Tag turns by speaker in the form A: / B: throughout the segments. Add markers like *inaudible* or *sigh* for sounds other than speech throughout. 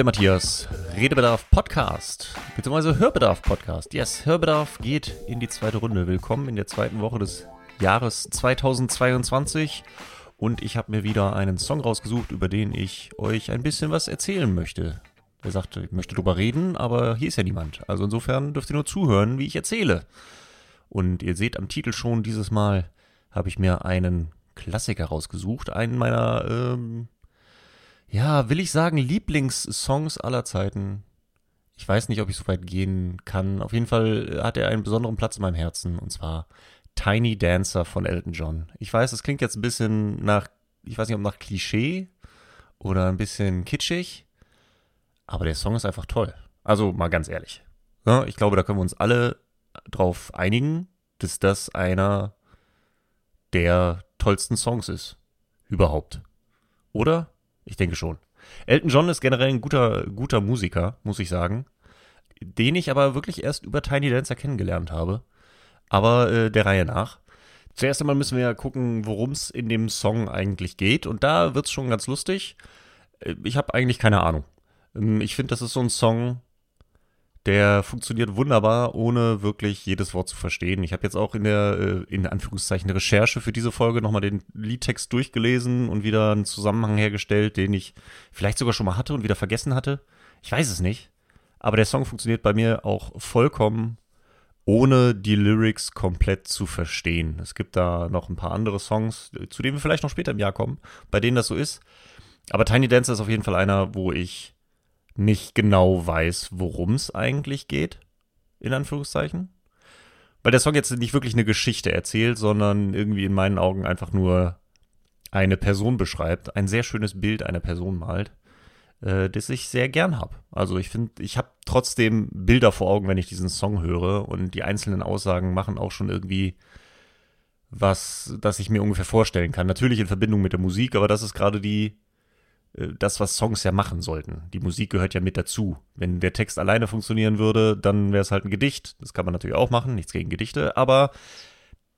A: der Matthias. Redebedarf Podcast, beziehungsweise Hörbedarf Podcast. Yes, Hörbedarf geht in die zweite Runde. Willkommen in der zweiten Woche des Jahres 2022. Und ich habe mir wieder einen Song rausgesucht, über den ich euch ein bisschen was erzählen möchte. Er sagte, ich möchte drüber reden, aber hier ist ja niemand. Also insofern dürft ihr nur zuhören, wie ich erzähle. Und ihr seht am Titel schon, dieses Mal habe ich mir einen Klassiker rausgesucht. Einen meiner, ähm, ja, will ich sagen, Lieblingssongs aller Zeiten. Ich weiß nicht, ob ich so weit gehen kann. Auf jeden Fall hat er einen besonderen Platz in meinem Herzen. Und zwar Tiny Dancer von Elton John. Ich weiß, es klingt jetzt ein bisschen nach, ich weiß nicht, ob nach Klischee oder ein bisschen kitschig. Aber der Song ist einfach toll. Also mal ganz ehrlich. Ja, ich glaube, da können wir uns alle drauf einigen, dass das einer der tollsten Songs ist. Überhaupt. Oder? Ich denke schon. Elton John ist generell ein guter, guter Musiker, muss ich sagen. Den ich aber wirklich erst über Tiny Dancer kennengelernt habe. Aber äh, der Reihe nach. Zuerst einmal müssen wir ja gucken, worum es in dem Song eigentlich geht. Und da wird es schon ganz lustig. Äh, ich habe eigentlich keine Ahnung. Ähm, ich finde, das ist so ein Song, der funktioniert wunderbar, ohne wirklich jedes Wort zu verstehen. Ich habe jetzt auch in der, äh, in Anführungszeichen, Recherche für diese Folge nochmal den Liedtext durchgelesen und wieder einen Zusammenhang hergestellt, den ich vielleicht sogar schon mal hatte und wieder vergessen hatte. Ich weiß es nicht. Aber der Song funktioniert bei mir auch vollkommen, ohne die Lyrics komplett zu verstehen. Es gibt da noch ein paar andere Songs, zu denen wir vielleicht noch später im Jahr kommen, bei denen das so ist. Aber Tiny Dancer ist auf jeden Fall einer, wo ich nicht genau weiß, worum es eigentlich geht, in Anführungszeichen. Weil der Song jetzt nicht wirklich eine Geschichte erzählt, sondern irgendwie in meinen Augen einfach nur eine Person beschreibt, ein sehr schönes Bild einer Person malt, äh, das ich sehr gern habe. Also ich finde, ich habe trotzdem Bilder vor Augen, wenn ich diesen Song höre und die einzelnen Aussagen machen auch schon irgendwie was, das ich mir ungefähr vorstellen kann. Natürlich in Verbindung mit der Musik, aber das ist gerade die das, was Songs ja machen sollten. Die Musik gehört ja mit dazu. Wenn der Text alleine funktionieren würde, dann wäre es halt ein Gedicht. Das kann man natürlich auch machen, nichts gegen Gedichte, aber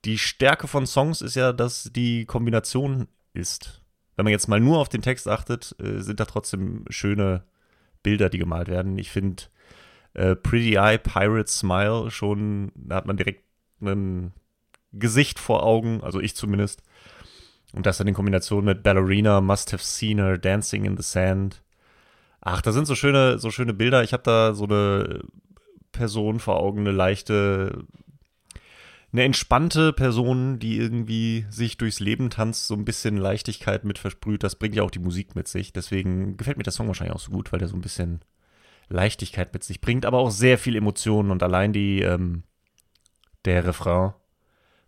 A: die Stärke von Songs ist ja, dass die Kombination ist. Wenn man jetzt mal nur auf den Text achtet, äh, sind da trotzdem schöne Bilder, die gemalt werden. Ich finde äh, Pretty Eye, Pirate Smile schon, da hat man direkt ein Gesicht vor Augen, also ich zumindest. Und das dann in Kombination mit Ballerina, Must Have Seen Her, Dancing in the Sand. Ach, da sind so schöne, so schöne Bilder. Ich habe da so eine Person vor Augen, eine leichte, eine entspannte Person, die irgendwie sich durchs Leben tanzt, so ein bisschen Leichtigkeit mit versprüht. Das bringt ja auch die Musik mit sich. Deswegen gefällt mir der Song wahrscheinlich auch so gut, weil der so ein bisschen Leichtigkeit mit sich bringt, aber auch sehr viel Emotionen und allein die, ähm, der Refrain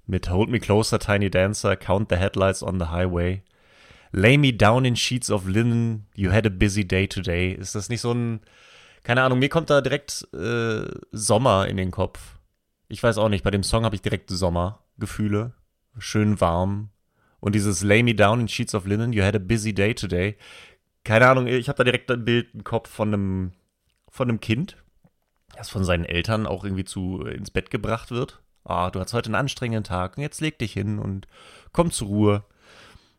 A: mit Hold Me Closer, Tiny Dancer, Count the Headlights on the Highway. Lay me down in sheets of linen, you had a busy day today. Ist das nicht so ein, keine Ahnung, mir kommt da direkt äh, Sommer in den Kopf. Ich weiß auch nicht, bei dem Song habe ich direkt Sommergefühle. Schön warm. Und dieses Lay me down in sheets of linen, you had a busy day today. Keine Ahnung, ich habe da direkt ein Bild im Kopf von einem, von einem Kind, das von seinen Eltern auch irgendwie zu ins Bett gebracht wird ah, du hast heute einen anstrengenden Tag und jetzt leg dich hin und komm zur Ruhe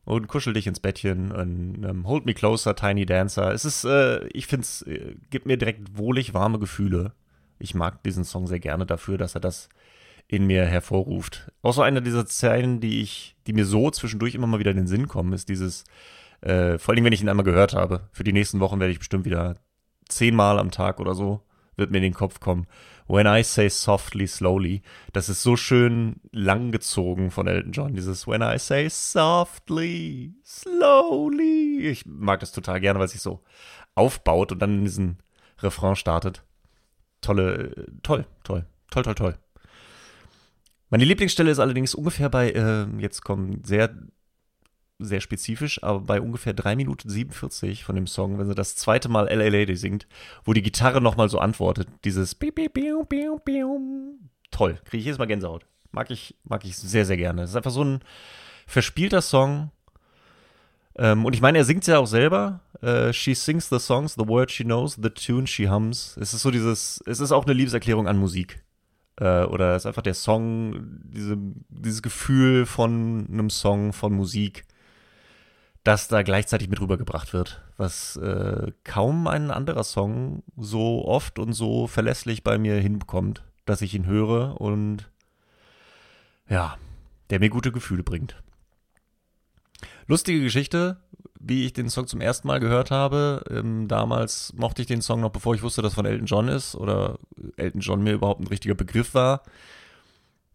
A: und kuschel dich ins Bettchen und ähm, hold me closer, Tiny Dancer. Es ist, äh, ich finde es, äh, gibt mir direkt wohlig warme Gefühle. Ich mag diesen Song sehr gerne dafür, dass er das in mir hervorruft. Auch so eine dieser Zeilen, die ich, die mir so zwischendurch immer mal wieder in den Sinn kommen, ist dieses, äh, vor allem wenn ich ihn einmal gehört habe. Für die nächsten Wochen werde ich bestimmt wieder zehnmal am Tag oder so, wird mir in den Kopf kommen. When I Say Softly, Slowly. Das ist so schön langgezogen von Elton John. Dieses When I Say Softly, Slowly. Ich mag das total gerne, weil es sich so aufbaut und dann in diesen Refrain startet. Tolle, toll, toll, toll, toll, toll. Meine Lieblingsstelle ist allerdings ungefähr bei, äh, jetzt kommen sehr sehr spezifisch, aber bei ungefähr 3 Minuten 47 von dem Song, wenn sie das zweite Mal LA Lady singt, wo die Gitarre nochmal so antwortet, dieses Piu, Piu, Piu. Toll, kriege ich jedes Mal Gänsehaut. Mag ich, mag ich sehr, sehr gerne. Es ist einfach so ein verspielter Song. Ähm, und ich meine, er singt ja auch selber. Äh, she sings the songs, the words she knows, the tune she hums. Es ist so dieses, es ist auch eine Liebeserklärung an Musik. Äh, oder es ist einfach der Song, diese, dieses Gefühl von einem Song, von Musik das da gleichzeitig mit rübergebracht wird, was äh, kaum ein anderer Song so oft und so verlässlich bei mir hinbekommt, dass ich ihn höre und ja, der mir gute Gefühle bringt. Lustige Geschichte, wie ich den Song zum ersten Mal gehört habe. Ähm, damals mochte ich den Song noch, bevor ich wusste, dass von Elton John ist oder Elton John mir überhaupt ein richtiger Begriff war.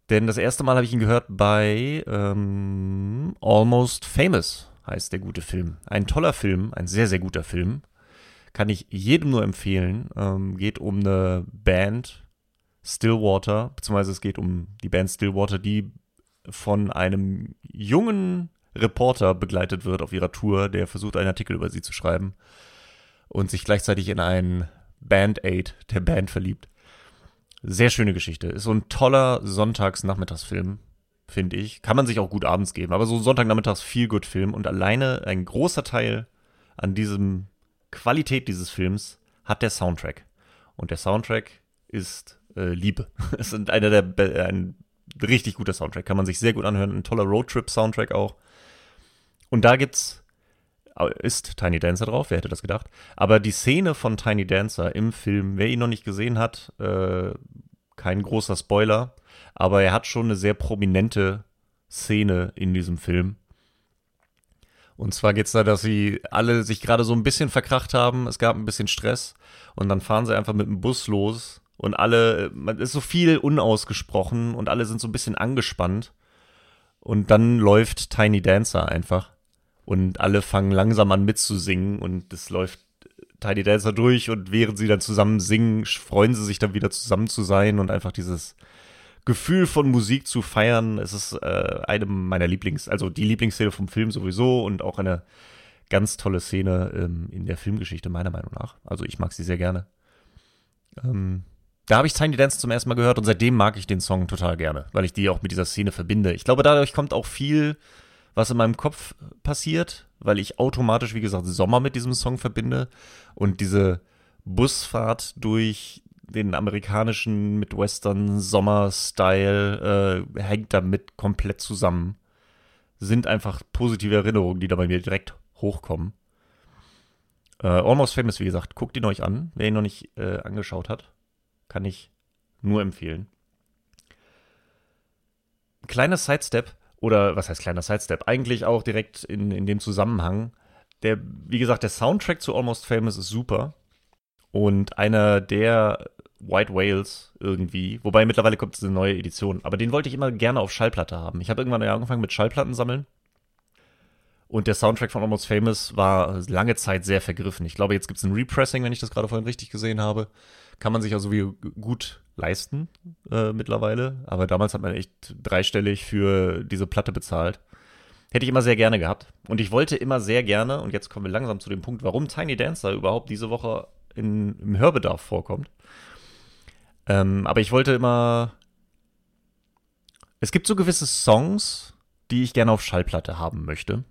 A: Denn das erste Mal habe ich ihn gehört bei ähm, Almost Famous, heißt der gute Film. Ein toller Film, ein sehr, sehr guter Film. Kann ich jedem nur empfehlen. Ähm, geht um eine Band, Stillwater, beziehungsweise es geht um die Band Stillwater, die von einem jungen Reporter begleitet wird auf ihrer Tour, der versucht, einen Artikel über sie zu schreiben und sich gleichzeitig in einen Band-Aid der Band verliebt. Sehr schöne Geschichte. Ist so ein toller Sonntags-Nachmittagsfilm, finde ich. Kann man sich auch gut abends geben, aber so Sonntagnachmittags viel gut Film und alleine ein großer Teil an diesem Qualität dieses Films hat der Soundtrack. Und der Soundtrack ist äh, Liebe. *laughs* Es ist einer der ein richtig guter Soundtrack, kann man sich sehr gut anhören, ein toller Roadtrip Soundtrack auch. Und da gibt's ist Tiny Dancer drauf, wer hätte das gedacht? Aber die Szene von Tiny Dancer im Film, wer ihn noch nicht gesehen hat, äh, kein großer Spoiler, aber er hat schon eine sehr prominente Szene in diesem Film. Und zwar geht es da, dass sie alle sich gerade so ein bisschen verkracht haben, es gab ein bisschen Stress und dann fahren sie einfach mit dem Bus los und alle, man ist so viel unausgesprochen und alle sind so ein bisschen angespannt. Und dann läuft Tiny Dancer einfach und alle fangen langsam an mitzusingen und es läuft Tiny Dancer durch und während sie dann zusammen singen, freuen sie sich dann wieder zusammen zu sein und einfach dieses Gefühl von Musik zu feiern. Es ist äh, eine meiner Lieblings-, also die Lieblingsszene vom Film sowieso und auch eine ganz tolle Szene ähm, in der Filmgeschichte, meiner Meinung nach. Also ich mag sie sehr gerne. Ähm, da habe ich Tiny Dance zum ersten Mal gehört und seitdem mag ich den Song total gerne, weil ich die auch mit dieser Szene verbinde. Ich glaube, dadurch kommt auch viel was in meinem Kopf passiert, weil ich automatisch, wie gesagt, Sommer mit diesem Song verbinde und diese Busfahrt durch den amerikanischen Midwestern Sommer-Style äh, hängt damit komplett zusammen. Sind einfach positive Erinnerungen, die da bei mir direkt hochkommen. Äh, Almost Famous, wie gesagt, guckt ihn euch an. Wer ihn noch nicht äh, angeschaut hat, kann ich nur empfehlen. Kleiner Sidestep oder was heißt kleiner Sidestep? Eigentlich auch direkt in, in dem Zusammenhang. Der, wie gesagt, der Soundtrack zu Almost Famous ist super. Und einer der White Whales irgendwie, wobei mittlerweile kommt es eine neue Edition, aber den wollte ich immer gerne auf Schallplatte haben. Ich habe irgendwann angefangen mit Schallplatten sammeln. Und der Soundtrack von Almost Famous war lange Zeit sehr vergriffen. Ich glaube, jetzt gibt es ein Repressing, wenn ich das gerade vorhin richtig gesehen habe. Kann man sich also wie gut leisten äh, mittlerweile. Aber damals hat man echt dreistellig für diese Platte bezahlt. Hätte ich immer sehr gerne gehabt. Und ich wollte immer sehr gerne, und jetzt kommen wir langsam zu dem Punkt, warum Tiny Dancer überhaupt diese Woche in, im Hörbedarf vorkommt. Ähm, aber ich wollte immer. Es gibt so gewisse Songs, die ich gerne auf Schallplatte haben möchte.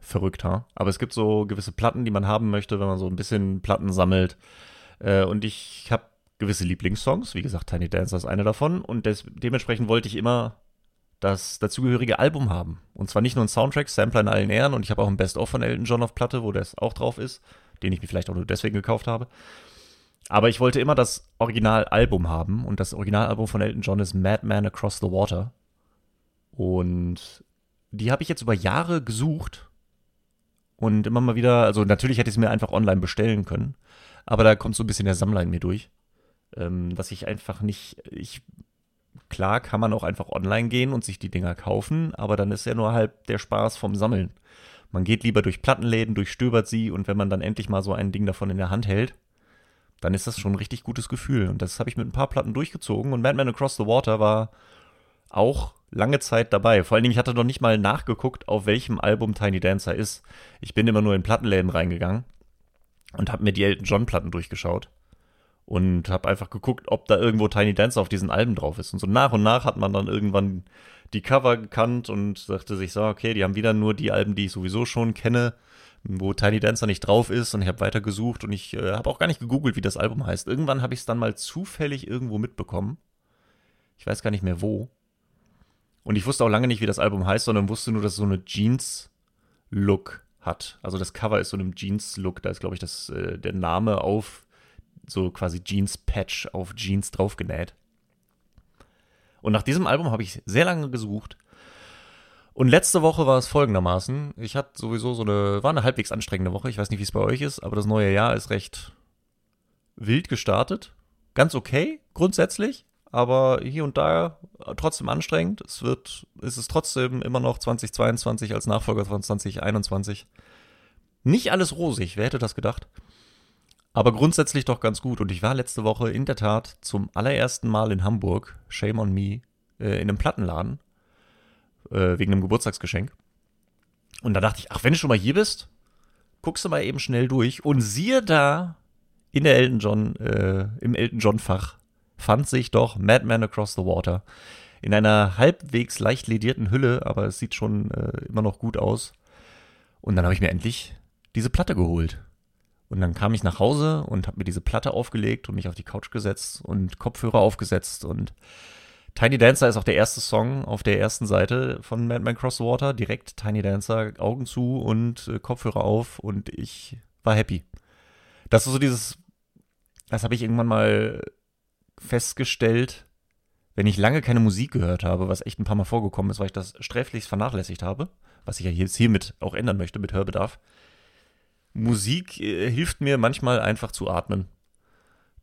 A: Verrückt, ha? Aber es gibt so gewisse Platten, die man haben möchte, wenn man so ein bisschen Platten sammelt. Äh, und ich habe gewisse Lieblingssongs. Wie gesagt, Tiny Dancer ist eine davon. Und des, dementsprechend wollte ich immer das dazugehörige Album haben. Und zwar nicht nur ein Soundtrack, Sampler in allen Ehren. Und ich habe auch ein Best-of von Elton John auf Platte, wo das auch drauf ist, den ich mir vielleicht auch nur deswegen gekauft habe. Aber ich wollte immer das Originalalbum haben. Und das Originalalbum von Elton John ist Madman Across the Water. Und die habe ich jetzt über Jahre gesucht. Und immer mal wieder, also natürlich hätte ich es mir einfach online bestellen können. Aber da kommt so ein bisschen der Sammler in mir durch ähm, was ich einfach nicht, ich, klar kann man auch einfach online gehen und sich die Dinger kaufen, aber dann ist ja nur halb der Spaß vom Sammeln. Man geht lieber durch Plattenläden, durchstöbert sie und wenn man dann endlich mal so ein Ding davon in der Hand hält, dann ist das schon ein richtig gutes Gefühl. Und das habe ich mit ein paar Platten durchgezogen und Madman Across the Water war auch lange Zeit dabei. Vor allen Dingen, ich hatte noch nicht mal nachgeguckt, auf welchem Album Tiny Dancer ist. Ich bin immer nur in Plattenläden reingegangen und habe mir die Elton John Platten durchgeschaut und habe einfach geguckt, ob da irgendwo Tiny Dancer auf diesen Alben drauf ist. Und so nach und nach hat man dann irgendwann die Cover gekannt und sagte sich so, okay, die haben wieder nur die Alben, die ich sowieso schon kenne, wo Tiny Dancer nicht drauf ist. Und ich habe weiter gesucht und ich äh, habe auch gar nicht gegoogelt, wie das Album heißt. Irgendwann habe ich es dann mal zufällig irgendwo mitbekommen. Ich weiß gar nicht mehr wo. Und ich wusste auch lange nicht, wie das Album heißt, sondern wusste nur, dass es so eine Jeans Jeans-Look hat. Also das Cover ist so einem Jeans-Look, da ist, glaube ich, das, äh, der Name auf so quasi Jeans-Patch auf Jeans draufgenäht. Und nach diesem Album habe ich sehr lange gesucht. Und letzte Woche war es folgendermaßen. Ich hatte sowieso so eine, war eine halbwegs anstrengende Woche. Ich weiß nicht, wie es bei euch ist, aber das neue Jahr ist recht wild gestartet. Ganz okay, grundsätzlich. Aber hier und da trotzdem anstrengend. Es wird, es ist trotzdem immer noch 2022 als Nachfolger von 2021. Nicht alles rosig, wer hätte das gedacht? Aber grundsätzlich doch ganz gut. Und ich war letzte Woche in der Tat zum allerersten Mal in Hamburg, shame on me, äh, in einem Plattenladen äh, wegen einem Geburtstagsgeschenk. Und da dachte ich, ach, wenn du schon mal hier bist, guckst du mal eben schnell durch. Und siehe da, in der Elton John, äh, im Elton John-Fach fand sich doch Madman Across the Water. In einer halbwegs leicht ledierten Hülle, aber es sieht schon äh, immer noch gut aus. Und dann habe ich mir endlich diese Platte geholt. Und dann kam ich nach Hause und habe mir diese Platte aufgelegt und mich auf die Couch gesetzt und Kopfhörer aufgesetzt und Tiny Dancer ist auch der erste Song auf der ersten Seite von Madman Cross Water. Direkt Tiny Dancer, Augen zu und äh, Kopfhörer auf und ich war happy. Das ist so dieses, das habe ich irgendwann mal festgestellt, wenn ich lange keine Musik gehört habe, was echt ein paar Mal vorgekommen ist, weil ich das sträflichst vernachlässigt habe, was ich ja jetzt hiermit auch ändern möchte mit Hörbedarf. Musik äh, hilft mir manchmal einfach zu atmen.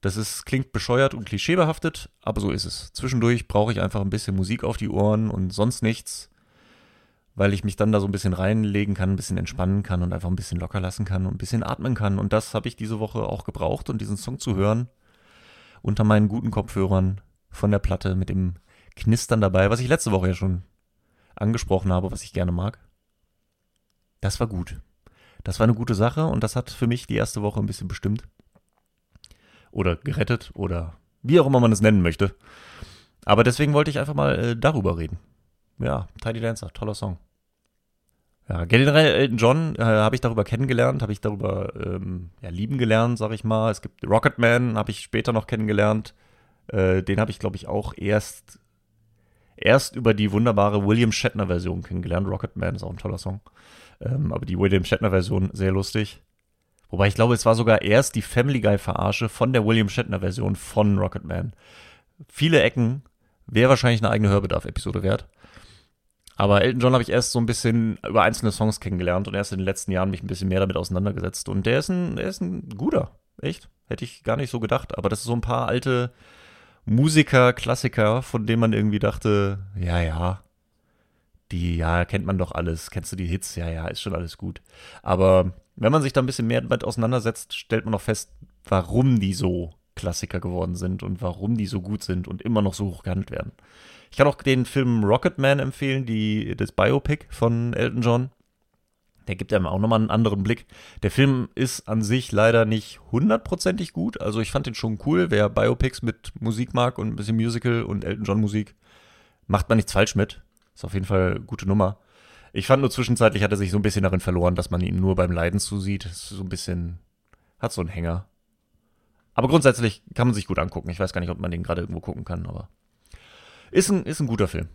A: Das ist, klingt bescheuert und klischeebehaftet, aber so ist es. Zwischendurch brauche ich einfach ein bisschen Musik auf die Ohren und sonst nichts, weil ich mich dann da so ein bisschen reinlegen kann, ein bisschen entspannen kann und einfach ein bisschen locker lassen kann und ein bisschen atmen kann. Und das habe ich diese Woche auch gebraucht und diesen Song zu hören unter meinen guten Kopfhörern von der Platte mit dem Knistern dabei, was ich letzte Woche ja schon angesprochen habe, was ich gerne mag. Das war gut. Das war eine gute Sache und das hat für mich die erste Woche ein bisschen bestimmt oder gerettet oder wie auch immer man es nennen möchte. Aber deswegen wollte ich einfach mal äh, darüber reden. Ja, Tidy Dancer, toller Song. Ja, generell Elton John äh, habe ich darüber kennengelernt, habe ich darüber ähm, ja, lieben gelernt, sag ich mal. Es gibt Rocketman, habe ich später noch kennengelernt. Äh, den habe ich, glaube ich, auch erst, erst über die wunderbare William Shatner-Version kennengelernt. Rocketman ist auch ein toller Song. Ähm, aber die William Shatner-Version sehr lustig. Wobei ich glaube, es war sogar erst die Family Guy-Verarsche von der William Shatner-Version von Rocketman. Viele Ecken, wäre wahrscheinlich eine eigene Hörbedarf-Episode wert. Aber Elton John habe ich erst so ein bisschen über einzelne Songs kennengelernt und erst in den letzten Jahren mich ein bisschen mehr damit auseinandergesetzt. Und der ist ein, der ist ein guter, echt. Hätte ich gar nicht so gedacht. Aber das ist so ein paar alte Musiker, Klassiker, von denen man irgendwie dachte, ja, ja, die, ja, kennt man doch alles. Kennst du die Hits? Ja, ja, ist schon alles gut. Aber wenn man sich da ein bisschen mehr damit auseinandersetzt, stellt man auch fest, warum die so Klassiker geworden sind und warum die so gut sind und immer noch so hoch gehandelt werden. Ich kann auch den Film Rocketman empfehlen, die, das Biopic von Elton John. Der gibt einem auch nochmal einen anderen Blick. Der Film ist an sich leider nicht hundertprozentig gut. Also ich fand den schon cool. Wer Biopics mit Musik mag und ein bisschen Musical und Elton John Musik, macht man nichts falsch mit. Ist auf jeden Fall eine gute Nummer. Ich fand nur zwischenzeitlich hat er sich so ein bisschen darin verloren, dass man ihn nur beim Leiden zusieht. Ist so ein bisschen, hat so einen Hänger. Aber grundsätzlich kann man sich gut angucken. Ich weiß gar nicht, ob man den gerade irgendwo gucken kann, aber ist ein, ist ein guter Film.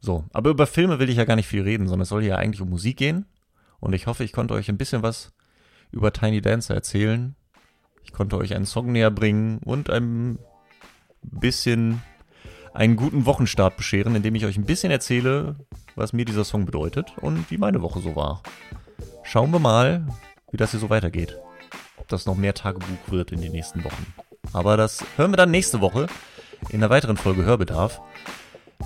A: So, aber über Filme will ich ja gar nicht viel reden, sondern es soll ja eigentlich um Musik gehen. Und ich hoffe, ich konnte euch ein bisschen was über Tiny Dancer erzählen. Ich konnte euch einen Song näher bringen und ein bisschen einen guten Wochenstart bescheren, indem ich euch ein bisschen erzähle, was mir dieser Song bedeutet und wie meine Woche so war. Schauen wir mal, wie das hier so weitergeht. Ob das noch mehr Tagebuch wird in den nächsten Wochen. Aber das hören wir dann nächste Woche in einer weiteren Folge Hörbedarf.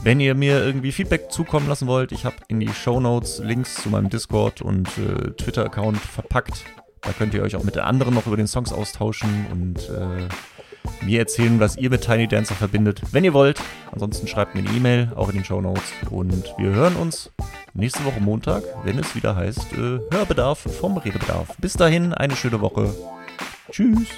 A: Wenn ihr mir irgendwie Feedback zukommen lassen wollt, ich habe in die Show Notes Links zu meinem Discord und äh, Twitter-Account verpackt. Da könnt ihr euch auch mit den anderen noch über den Songs austauschen und äh, mir erzählen, was ihr mit Tiny Dancer verbindet, wenn ihr wollt. Ansonsten schreibt mir eine E-Mail, auch in den Show Notes. Und wir hören uns nächste Woche Montag, wenn es wieder heißt äh, Hörbedarf vom Redebedarf. Bis dahin, eine schöne Woche. Tschüss.